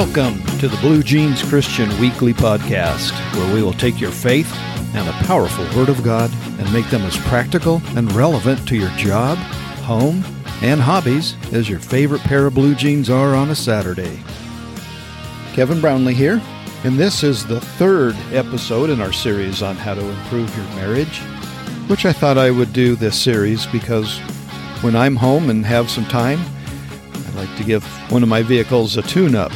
Welcome to the Blue Jeans Christian Weekly Podcast, where we will take your faith and the powerful Word of God and make them as practical and relevant to your job, home, and hobbies as your favorite pair of blue jeans are on a Saturday. Kevin Brownlee here, and this is the third episode in our series on how to improve your marriage, which I thought I would do this series because when I'm home and have some time, I like to give one of my vehicles a tune up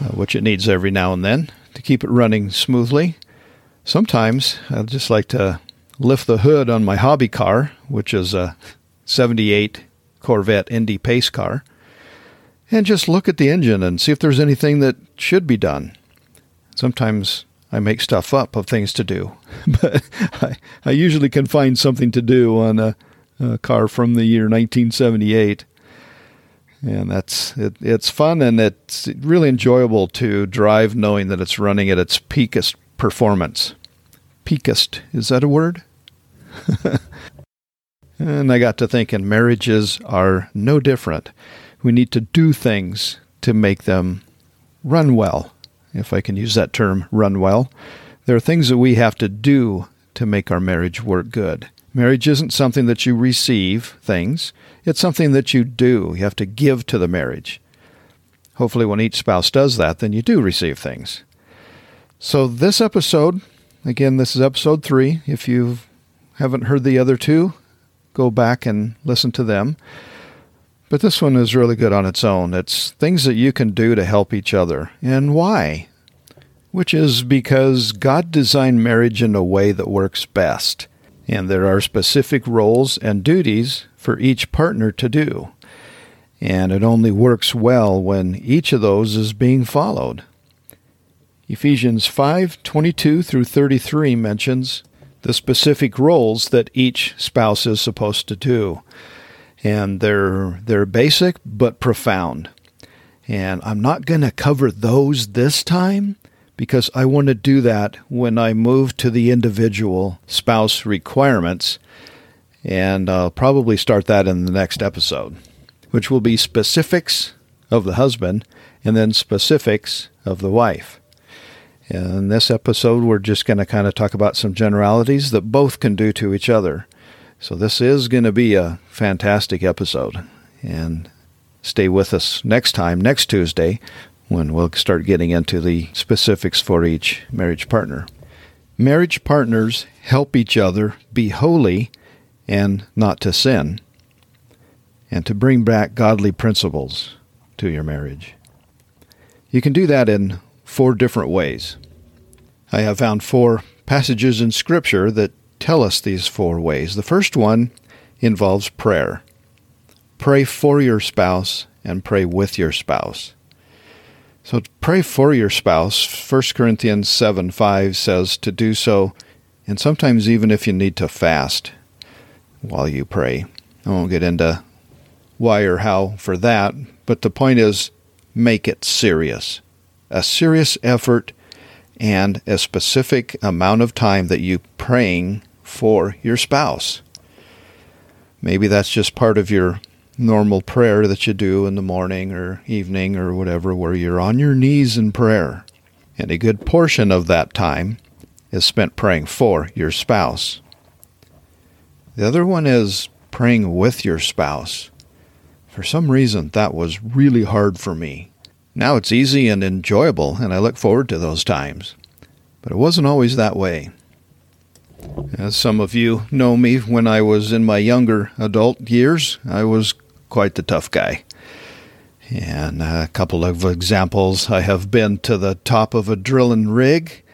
Uh, which it needs every now and then to keep it running smoothly. Sometimes I'd just like to lift the hood on my hobby car, which is a 78 Corvette Indy pace car, and just look at the engine and see if there's anything that should be done. Sometimes I make stuff up of things to do, but I, I usually can find something to do on a, a car from the year 1978 and that's it, it's fun and it's really enjoyable to drive knowing that it's running at its peakest performance. Peakest is that a word? and I got to thinking marriages are no different. We need to do things to make them run well, if I can use that term, run well. There are things that we have to do to make our marriage work good. Marriage isn't something that you receive things, it's something that you do. You have to give to the marriage. Hopefully, when each spouse does that, then you do receive things. So, this episode, again, this is episode three. If you haven't heard the other two, go back and listen to them. But this one is really good on its own. It's things that you can do to help each other. And why? Which is because God designed marriage in a way that works best and there are specific roles and duties for each partner to do. And it only works well when each of those is being followed. Ephesians 5:22 through 33 mentions the specific roles that each spouse is supposed to do. And they're they're basic but profound. And I'm not going to cover those this time because I want to do that when I move to the individual spouse requirements. And I'll probably start that in the next episode, which will be specifics of the husband and then specifics of the wife. In this episode, we're just going to kind of talk about some generalities that both can do to each other. So, this is going to be a fantastic episode. And stay with us next time, next Tuesday, when we'll start getting into the specifics for each marriage partner. Marriage partners help each other be holy and not to sin, and to bring back godly principles to your marriage. You can do that in four different ways. I have found four passages in Scripture that tell us these four ways. The first one involves prayer. Pray for your spouse and pray with your spouse. So pray for your spouse. 1 Corinthians 7 5 says to do so, and sometimes even if you need to fast while you pray. I won't get into why or how for that, but the point is make it serious. A serious effort and a specific amount of time that you praying for your spouse. Maybe that's just part of your normal prayer that you do in the morning or evening or whatever, where you're on your knees in prayer. And a good portion of that time is spent praying for your spouse. The other one is praying with your spouse. For some reason, that was really hard for me. Now it's easy and enjoyable, and I look forward to those times. But it wasn't always that way. As some of you know me, when I was in my younger adult years, I was quite the tough guy. And a couple of examples I have been to the top of a drilling rig,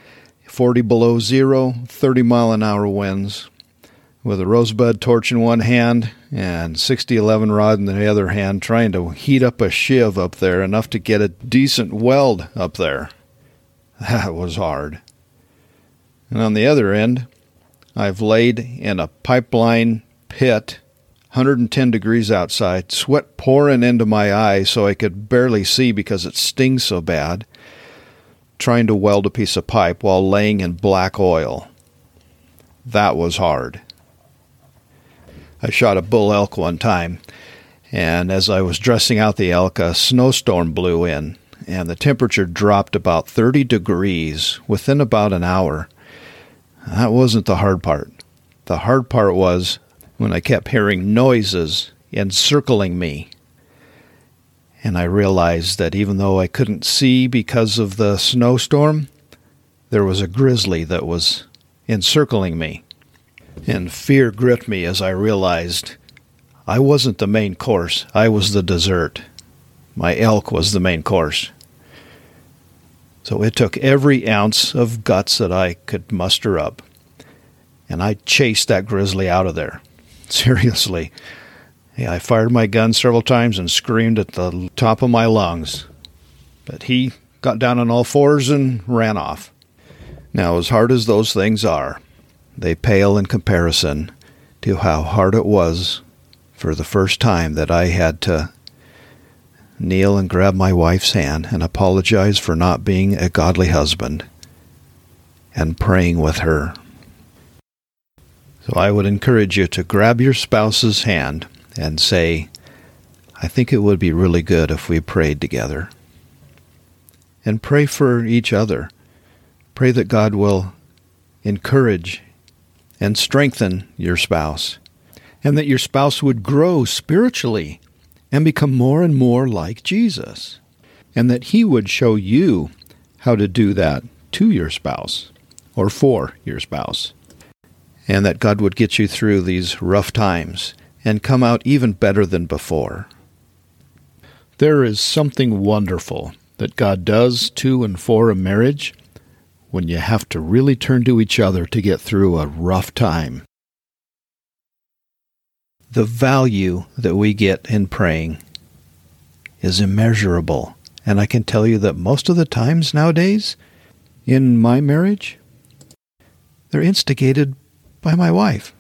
40 below zero, 30 mile an hour winds, with a rosebud torch in one hand and 6011 rod in the other hand, trying to heat up a sheave up there enough to get a decent weld up there. That was hard. And on the other end, I've laid in a pipeline pit 110 degrees outside, sweat pouring into my eyes so I could barely see because it stings so bad, trying to weld a piece of pipe while laying in black oil. That was hard. I shot a bull elk one time, and as I was dressing out the elk, a snowstorm blew in, and the temperature dropped about 30 degrees within about an hour. That wasn't the hard part. The hard part was when I kept hearing noises encircling me. And I realized that even though I couldn't see because of the snowstorm, there was a grizzly that was encircling me. And fear gripped me as I realized I wasn't the main course, I was the dessert. My elk was the main course. So it took every ounce of guts that I could muster up. And I chased that grizzly out of there. Seriously. Yeah, I fired my gun several times and screamed at the top of my lungs. But he got down on all fours and ran off. Now, as hard as those things are, they pale in comparison to how hard it was for the first time that I had to kneel and grab my wife's hand and apologize for not being a godly husband and praying with her. So I would encourage you to grab your spouse's hand and say, I think it would be really good if we prayed together. And pray for each other. Pray that God will encourage and strengthen your spouse, and that your spouse would grow spiritually and become more and more like Jesus, and that He would show you how to do that to your spouse or for your spouse, and that God would get you through these rough times and come out even better than before. There is something wonderful that God does to and for a marriage when you have to really turn to each other to get through a rough time. The value that we get in praying is immeasurable. And I can tell you that most of the times nowadays, in my marriage, they're instigated by my wife.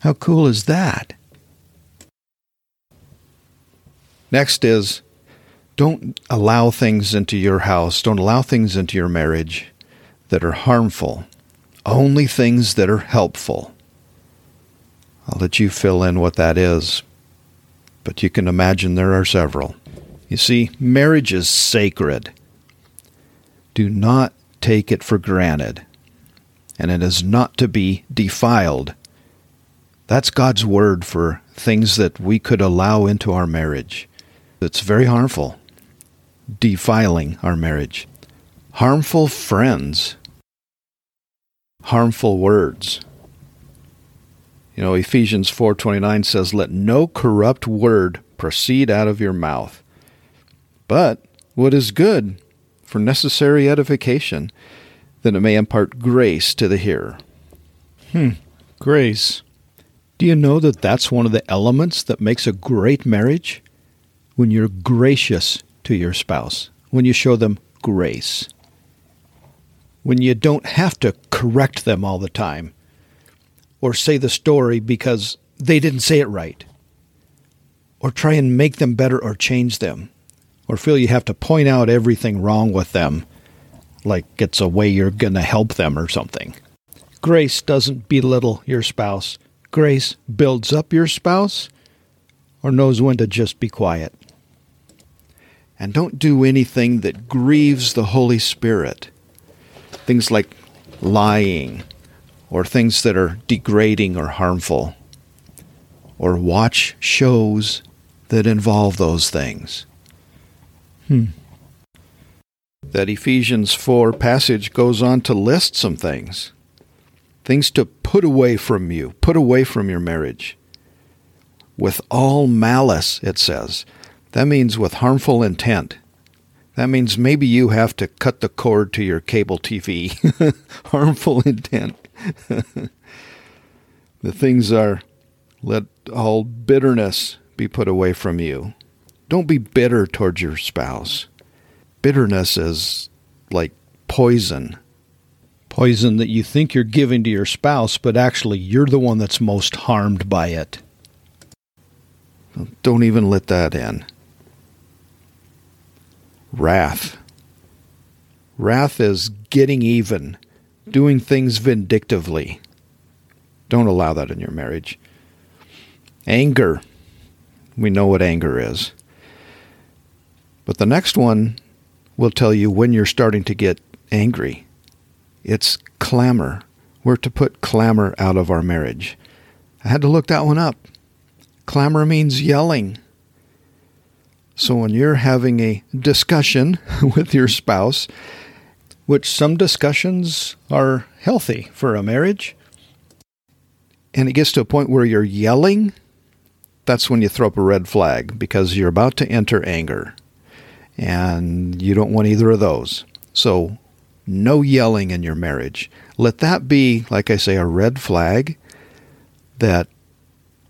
How cool is that? Next is don't allow things into your house, don't allow things into your marriage that are harmful, only things that are helpful. I'll let you fill in what that is, but you can imagine there are several. You see, marriage is sacred. Do not take it for granted, and it is not to be defiled. That's God's word for things that we could allow into our marriage. It's very harmful defiling our marriage. Harmful friends, harmful words. You know, Ephesians 4:29 says, "Let no corrupt word proceed out of your mouth, but what is good for necessary edification, that it may impart grace to the hearer." Hmm, grace. Do you know that that's one of the elements that makes a great marriage? When you're gracious to your spouse, when you show them grace, when you don't have to correct them all the time or say the story because they didn't say it right, or try and make them better or change them, or feel you have to point out everything wrong with them like it's a way you're going to help them or something. Grace doesn't belittle your spouse. Grace builds up your spouse or knows when to just be quiet and don't do anything that grieves the Holy Spirit. Things like lying, or things that are degrading or harmful, or watch shows that involve those things. Hmm. That Ephesians 4 passage goes on to list some things. Things to put away from you, put away from your marriage. With all malice, it says. That means with harmful intent. That means maybe you have to cut the cord to your cable TV. harmful intent. the things are let all bitterness be put away from you. Don't be bitter towards your spouse. Bitterness is like poison. Poison that you think you're giving to your spouse, but actually you're the one that's most harmed by it. Don't even let that in wrath. Wrath is getting even, doing things vindictively. Don't allow that in your marriage. Anger. We know what anger is. But the next one will tell you when you're starting to get angry. It's clamor. We're to put clamor out of our marriage. I had to look that one up. Clamor means yelling. So when you're having a discussion with your spouse, which some discussions are healthy for a marriage, and it gets to a point where you're yelling, that's when you throw up a red flag because you're about to enter anger. And you don't want either of those. So, no yelling in your marriage. Let that be, like I say, a red flag that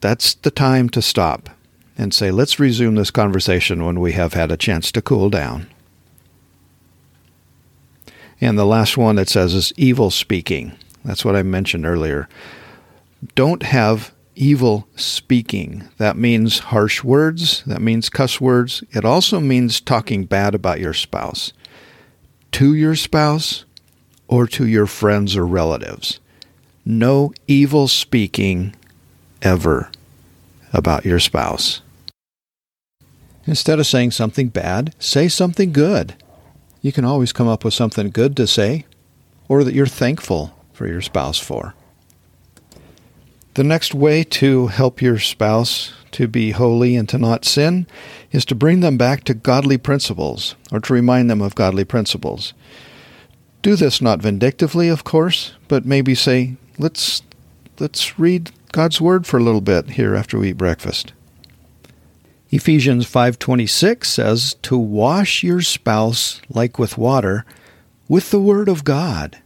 that's the time to stop and say, let's resume this conversation when we have had a chance to cool down. And the last one it says is evil speaking. That's what I mentioned earlier. Don't have evil speaking. That means harsh words, that means cuss words. It also means talking bad about your spouse to your spouse or to your friends or relatives. No evil speaking ever about your spouse. Instead of saying something bad, say something good. You can always come up with something good to say or that you're thankful for your spouse for. The next way to help your spouse to be holy and to not sin is to bring them back to godly principles or to remind them of godly principles. Do this not vindictively, of course, but maybe say, let's let's read God's word for a little bit here after we eat breakfast. Ephesians 5:26 says to wash your spouse like with water with the word of God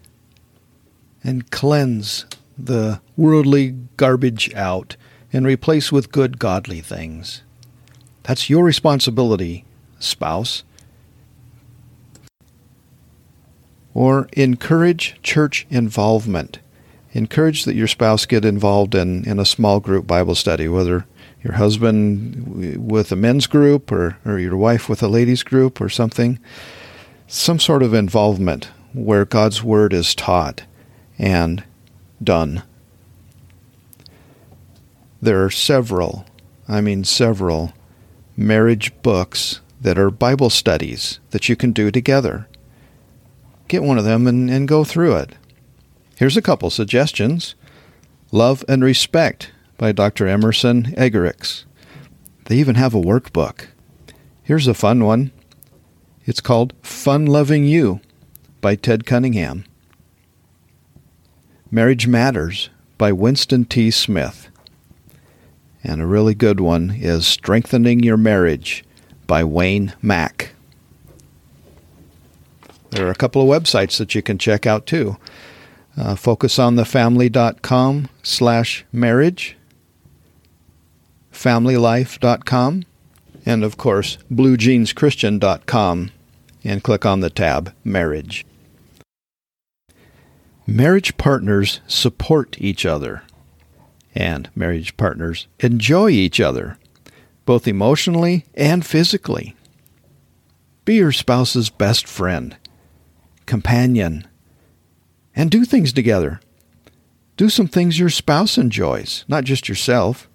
and cleanse the worldly garbage out and replace with good godly things. That's your responsibility, spouse. Or encourage church involvement. Encourage that your spouse get involved in, in a small group Bible study, whether your husband with a men's group or, or your wife with a ladies group or something. Some sort of involvement where God's word is taught and done. There are several, I mean several, marriage books that are Bible studies that you can do together. Get one of them and, and go through it. Here's a couple suggestions Love and Respect by Dr. Emerson Eggerichs. They even have a workbook. Here's a fun one. It's called Fun Loving You by Ted Cunningham. Marriage Matters by Winston T. Smith. And a really good one is Strengthening Your Marriage by Wayne Mack. There are a couple of websites that you can check out too. Uh, focusonthefamily.com slash marriage, familylife.com, and of course, bluejeanschristian.com, and click on the tab Marriage. Marriage partners support each other, and marriage partners enjoy each other, both emotionally and physically. Be your spouse's best friend, companion, and do things together. Do some things your spouse enjoys, not just yourself.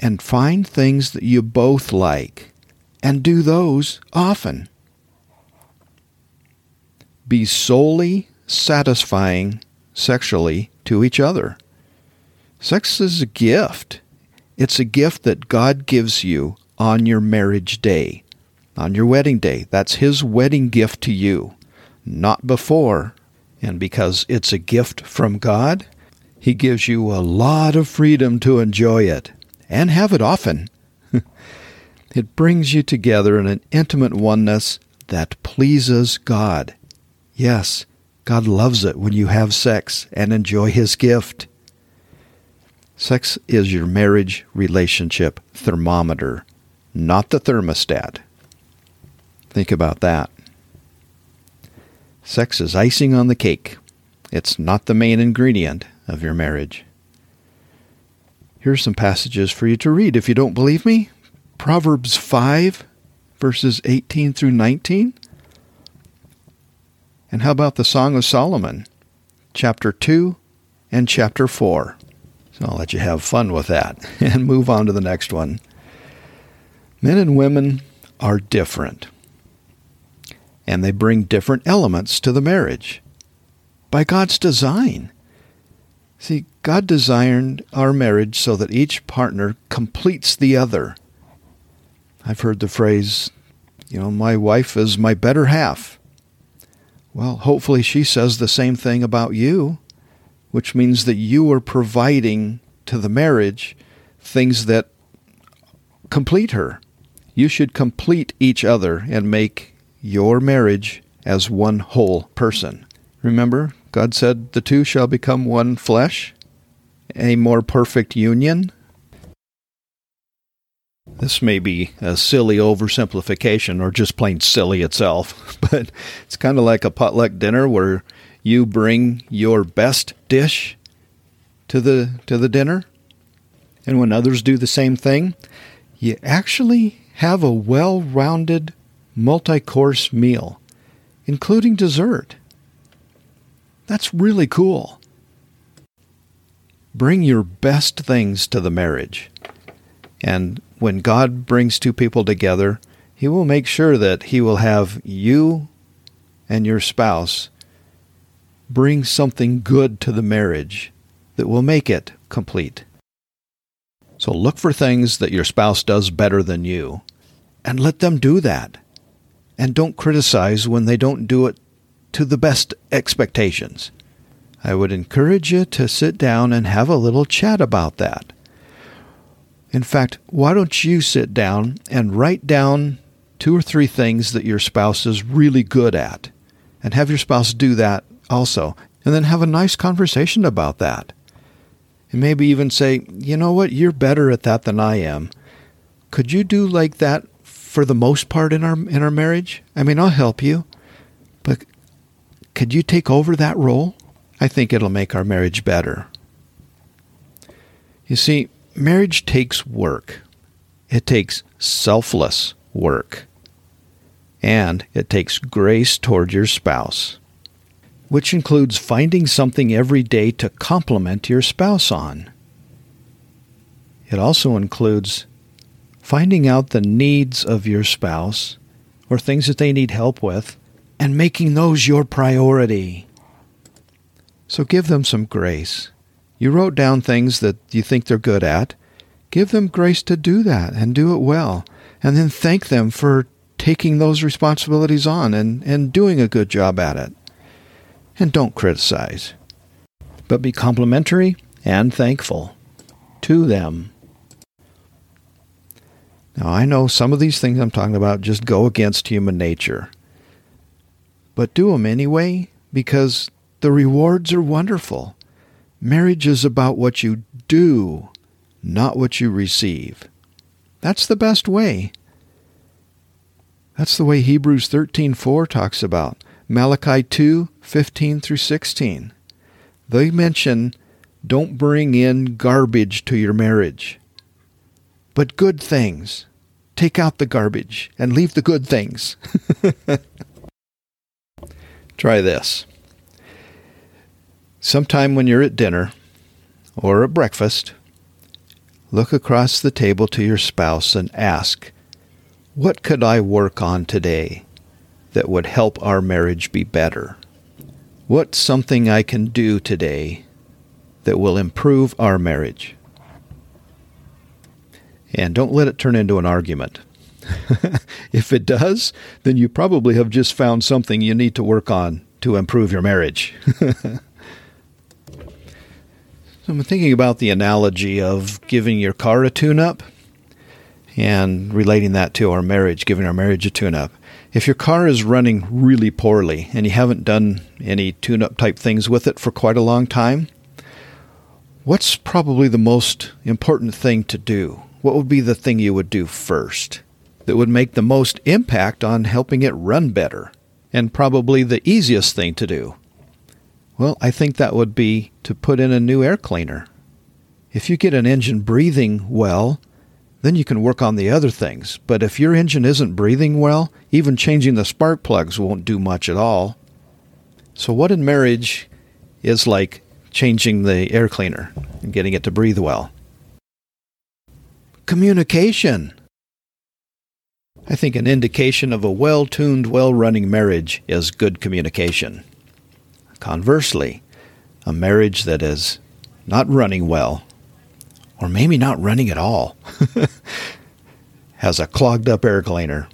And find things that you both like, and do those often. Be solely satisfying sexually to each other. Sex is a gift. It's a gift that God gives you on your marriage day, on your wedding day. That's His wedding gift to you, not before. And because it's a gift from God, He gives you a lot of freedom to enjoy it and have it often. it brings you together in an intimate oneness that pleases God. Yes, God loves it when you have sex and enjoy His gift. Sex is your marriage relationship thermometer, not the thermostat. Think about that. Sex is icing on the cake. It's not the main ingredient of your marriage. Here are some passages for you to read if you don't believe me. Proverbs 5, verses 18 through 19. And how about the Song of Solomon, chapter 2 and chapter 4? So I'll let you have fun with that and move on to the next one. Men and women are different. And they bring different elements to the marriage by God's design. See, God designed our marriage so that each partner completes the other. I've heard the phrase, you know, my wife is my better half. Well, hopefully she says the same thing about you, which means that you are providing to the marriage things that complete her. You should complete each other and make your marriage as one whole person. Remember, God said the two shall become one flesh, a more perfect union. This may be a silly oversimplification or just plain silly itself, but it's kind of like a potluck dinner where you bring your best dish to the to the dinner and when others do the same thing, you actually have a well-rounded multi-course meal including dessert. That's really cool. Bring your best things to the marriage. And when God brings two people together, He will make sure that He will have you and your spouse bring something good to the marriage that will make it complete. So look for things that your spouse does better than you and let them do that. And don't criticize when they don't do it to the best expectations. I would encourage you to sit down and have a little chat about that. In fact, why don't you sit down and write down two or three things that your spouse is really good at and have your spouse do that also, and then have a nice conversation about that. And maybe even say, you know what, you're better at that than I am. Could you do like that for the most part in our in our marriage? I mean, I'll help you, but could you take over that role? I think it'll make our marriage better. You see, marriage takes work. It takes selfless work. And it takes grace toward your spouse, which includes finding something every day to compliment your spouse on. It also includes finding out the needs of your spouse or things that they need help with and making those your priority. So give them some grace. You wrote down things that you think they're good at. Give them grace to do that and do it well. And then thank them for taking those responsibilities on and, and doing a good job at it. And don't criticize, but be complimentary and thankful to them. Now, I know some of these things I'm talking about just go against human nature but do them anyway because the rewards are wonderful. Marriage is about what you do, not what you receive. That's the best way. That's the way Hebrews 13:4 talks about. Malachi 2:15 through 16. They mention don't bring in garbage to your marriage, but good things. Take out the garbage and leave the good things. Try this. Sometime when you're at dinner or at breakfast, look across the table to your spouse and ask, What could I work on today that would help our marriage be better? What's something I can do today that will improve our marriage? And don't let it turn into an argument. if it does, then you probably have just found something you need to work on to improve your marriage. I'm thinking about the analogy of giving your car a tune up and relating that to our marriage, giving our marriage a tune up. If your car is running really poorly and you haven't done any tune up type things with it for quite a long time, what's probably the most important thing to do? What would be the thing you would do first? that would make the most impact on helping it run better, and probably the easiest thing to do? Well, I think that would be to put in a new air cleaner. If you get an engine breathing well, then you can work on the other things. But if your engine isn't breathing well, even changing the spark plugs won't do much at all. So, what in marriage is like changing the air cleaner and getting it to breathe well? Communication. I think an indication of a well tuned, well running marriage is good communication. Conversely, a marriage that is not running well, or maybe not running at all, has a clogged up air cleaner,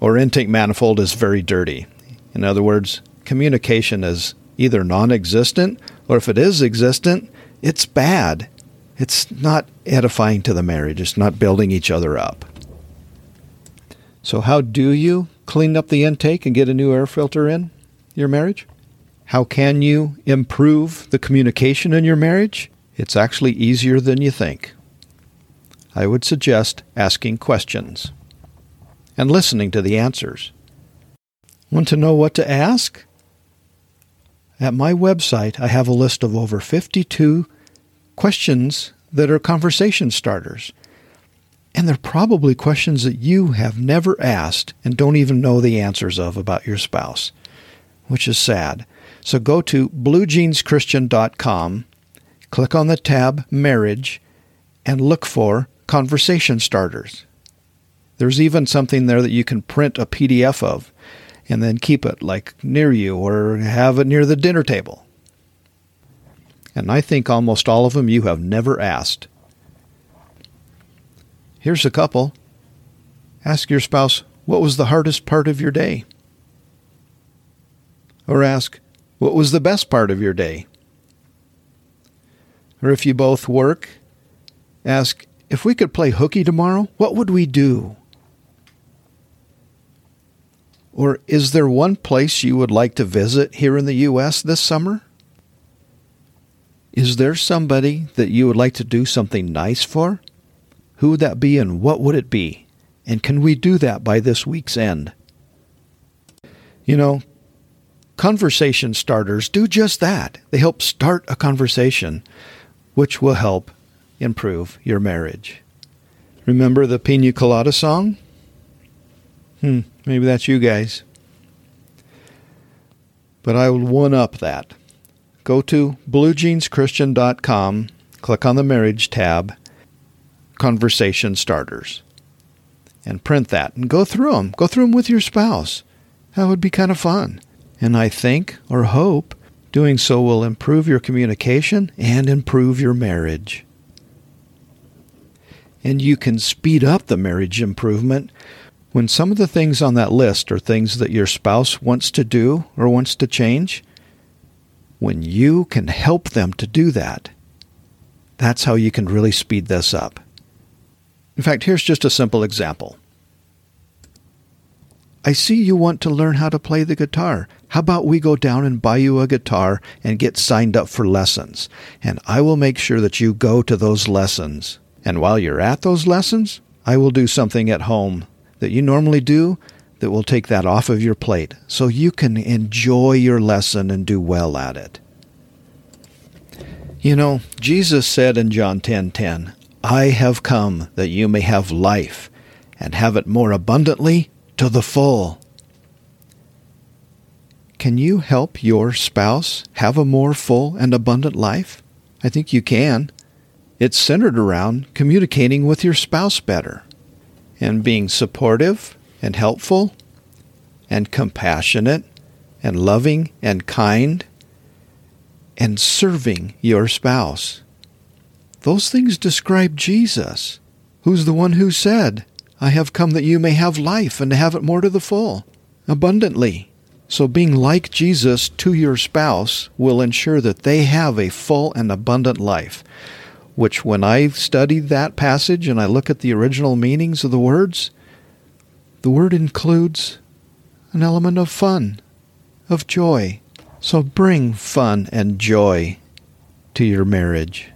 or intake manifold is very dirty. In other words, communication is either non existent, or if it is existent, it's bad. It's not edifying to the marriage, it's not building each other up. So, how do you clean up the intake and get a new air filter in your marriage? How can you improve the communication in your marriage? It's actually easier than you think. I would suggest asking questions and listening to the answers. Want to know what to ask? At my website, I have a list of over 52 questions that are conversation starters. And they're probably questions that you have never asked and don't even know the answers of about your spouse, which is sad. So go to bluejeanschristian.com, click on the tab Marriage, and look for Conversation Starters. There's even something there that you can print a PDF of and then keep it like near you or have it near the dinner table. And I think almost all of them you have never asked. Here's a couple. Ask your spouse, what was the hardest part of your day? Or ask, what was the best part of your day? Or if you both work, ask, if we could play hooky tomorrow, what would we do? Or is there one place you would like to visit here in the U.S. this summer? Is there somebody that you would like to do something nice for? Who would that be and what would it be? And can we do that by this week's end? You know, conversation starters do just that. They help start a conversation, which will help improve your marriage. Remember the Pina Colada song? Hmm, maybe that's you guys. But I will one up that. Go to bluejeanschristian.com, click on the marriage tab, conversation starters and print that and go through them. Go through them with your spouse. That would be kind of fun. And I think or hope doing so will improve your communication and improve your marriage. And you can speed up the marriage improvement when some of the things on that list are things that your spouse wants to do or wants to change. When you can help them to do that, that's how you can really speed this up. In fact, here's just a simple example. I see you want to learn how to play the guitar. How about we go down and buy you a guitar and get signed up for lessons? And I will make sure that you go to those lessons. And while you're at those lessons, I will do something at home that you normally do that will take that off of your plate so you can enjoy your lesson and do well at it. You know, Jesus said in John 10:10, 10, 10, I have come that you may have life, and have it more abundantly to the full. Can you help your spouse have a more full and abundant life? I think you can. It's centered around communicating with your spouse better and being supportive and helpful and compassionate and loving and kind and serving your spouse. Those things describe Jesus, who's the one who said, I have come that you may have life and to have it more to the full, abundantly. So being like Jesus to your spouse will ensure that they have a full and abundant life, which when I study that passage and I look at the original meanings of the words, the word includes an element of fun, of joy. So bring fun and joy to your marriage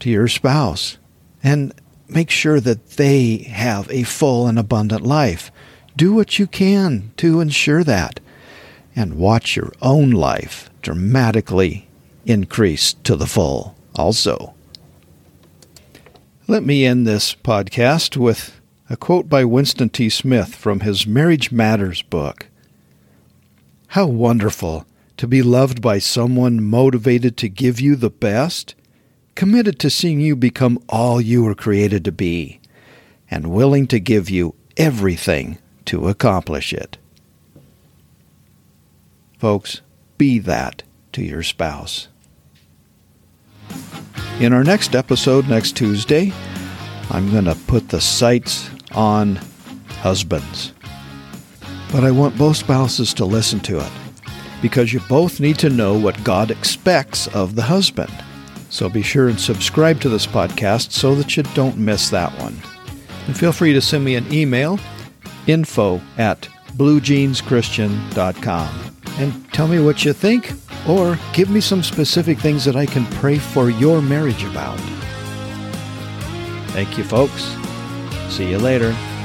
to your spouse and make sure that they have a full and abundant life. Do what you can to ensure that and watch your own life dramatically increase to the full also. Let me end this podcast with a quote by Winston T. Smith from his Marriage Matters book. How wonderful to be loved by someone motivated to give you the best committed to seeing you become all you were created to be, and willing to give you everything to accomplish it. Folks, be that to your spouse. In our next episode next Tuesday, I'm going to put the sights on husbands. But I want both spouses to listen to it because you both need to know what God expects of the husband. So be sure and subscribe to this podcast so that you don't miss that one. And feel free to send me an email, info at bluejeanschristian.com, and tell me what you think or give me some specific things that I can pray for your marriage about. Thank you, folks. See you later.